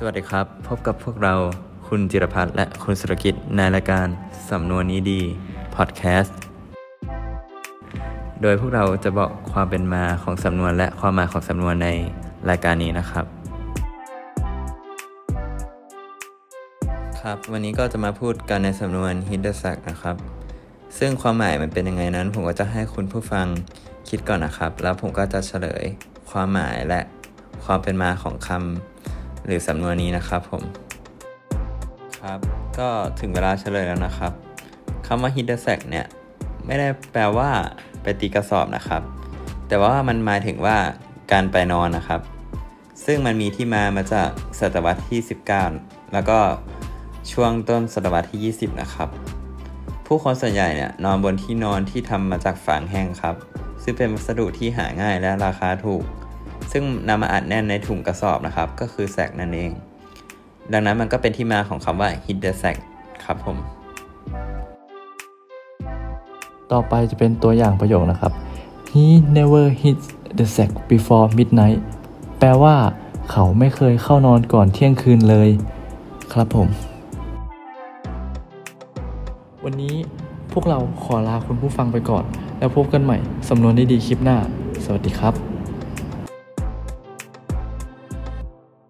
สวัสดีครับ พบกับพวกเราคุณจิรพัฒน์และคุณสุรกิจในรายการสำนวนนี้ดีพอดแคสต์โดยพวกเราจะบอกความเป็นมาของสำนวนและความหมายของสำนวนในรายการนี้นะครับ ครับ วันนี้ก็จะมาพูดกันในสำนวน hit the sack นะครับ ซึ่งความหมายมันเป็นยังไงนั้น ผมก็จะให้คุณผู้ฟังคิดก่อนนะครับ แล้วผมก็จะเฉลยความหมายและความเป็นมาของคำ หรือสำนวนนี้นะครับผม ครับ ก็ถึงเวลาเฉลยแล้วนะครับคำว่า hit the sack เนี่ย ไม่ได้แปลว่าไปตีกระสอบนะครับ แต่ว่ามันหมายถึงว่าการไปนอนนะครับ ซึ่งมันมีที่มามาจากศตวรรษที่ 19 แล้วก็ช่วงต้นศตวรรษที่ 20 นะครับ ผู้คนส่วนใหญ่เนี่ยนอนบนที่นอนที่ทำมาจากฝางแห้งครับ ซึ่งเป็นวัสดุที่หาง่ายและราคาถูก ซึ่งนำมาอัดแน่นในถุงกระสอบนะครับ ก็คือแสกนั่นเอง ดังนั้นมันก็เป็นที่มาของคำว่า hit the sack ครับผม ต่อไปจะเป็นตัวอย่างประโยคนะครับ he never hits the sack before midnight แปลว่า เขาไม่เคยเข้านอนก่อนเที่ยงคืนเลย ครับผม วันนี้พวกเราขอลาคุณผู้ฟังไปก่อน แล้วพบกันใหม่สำนวนดีๆคลิปหน้า สวัสดีครับ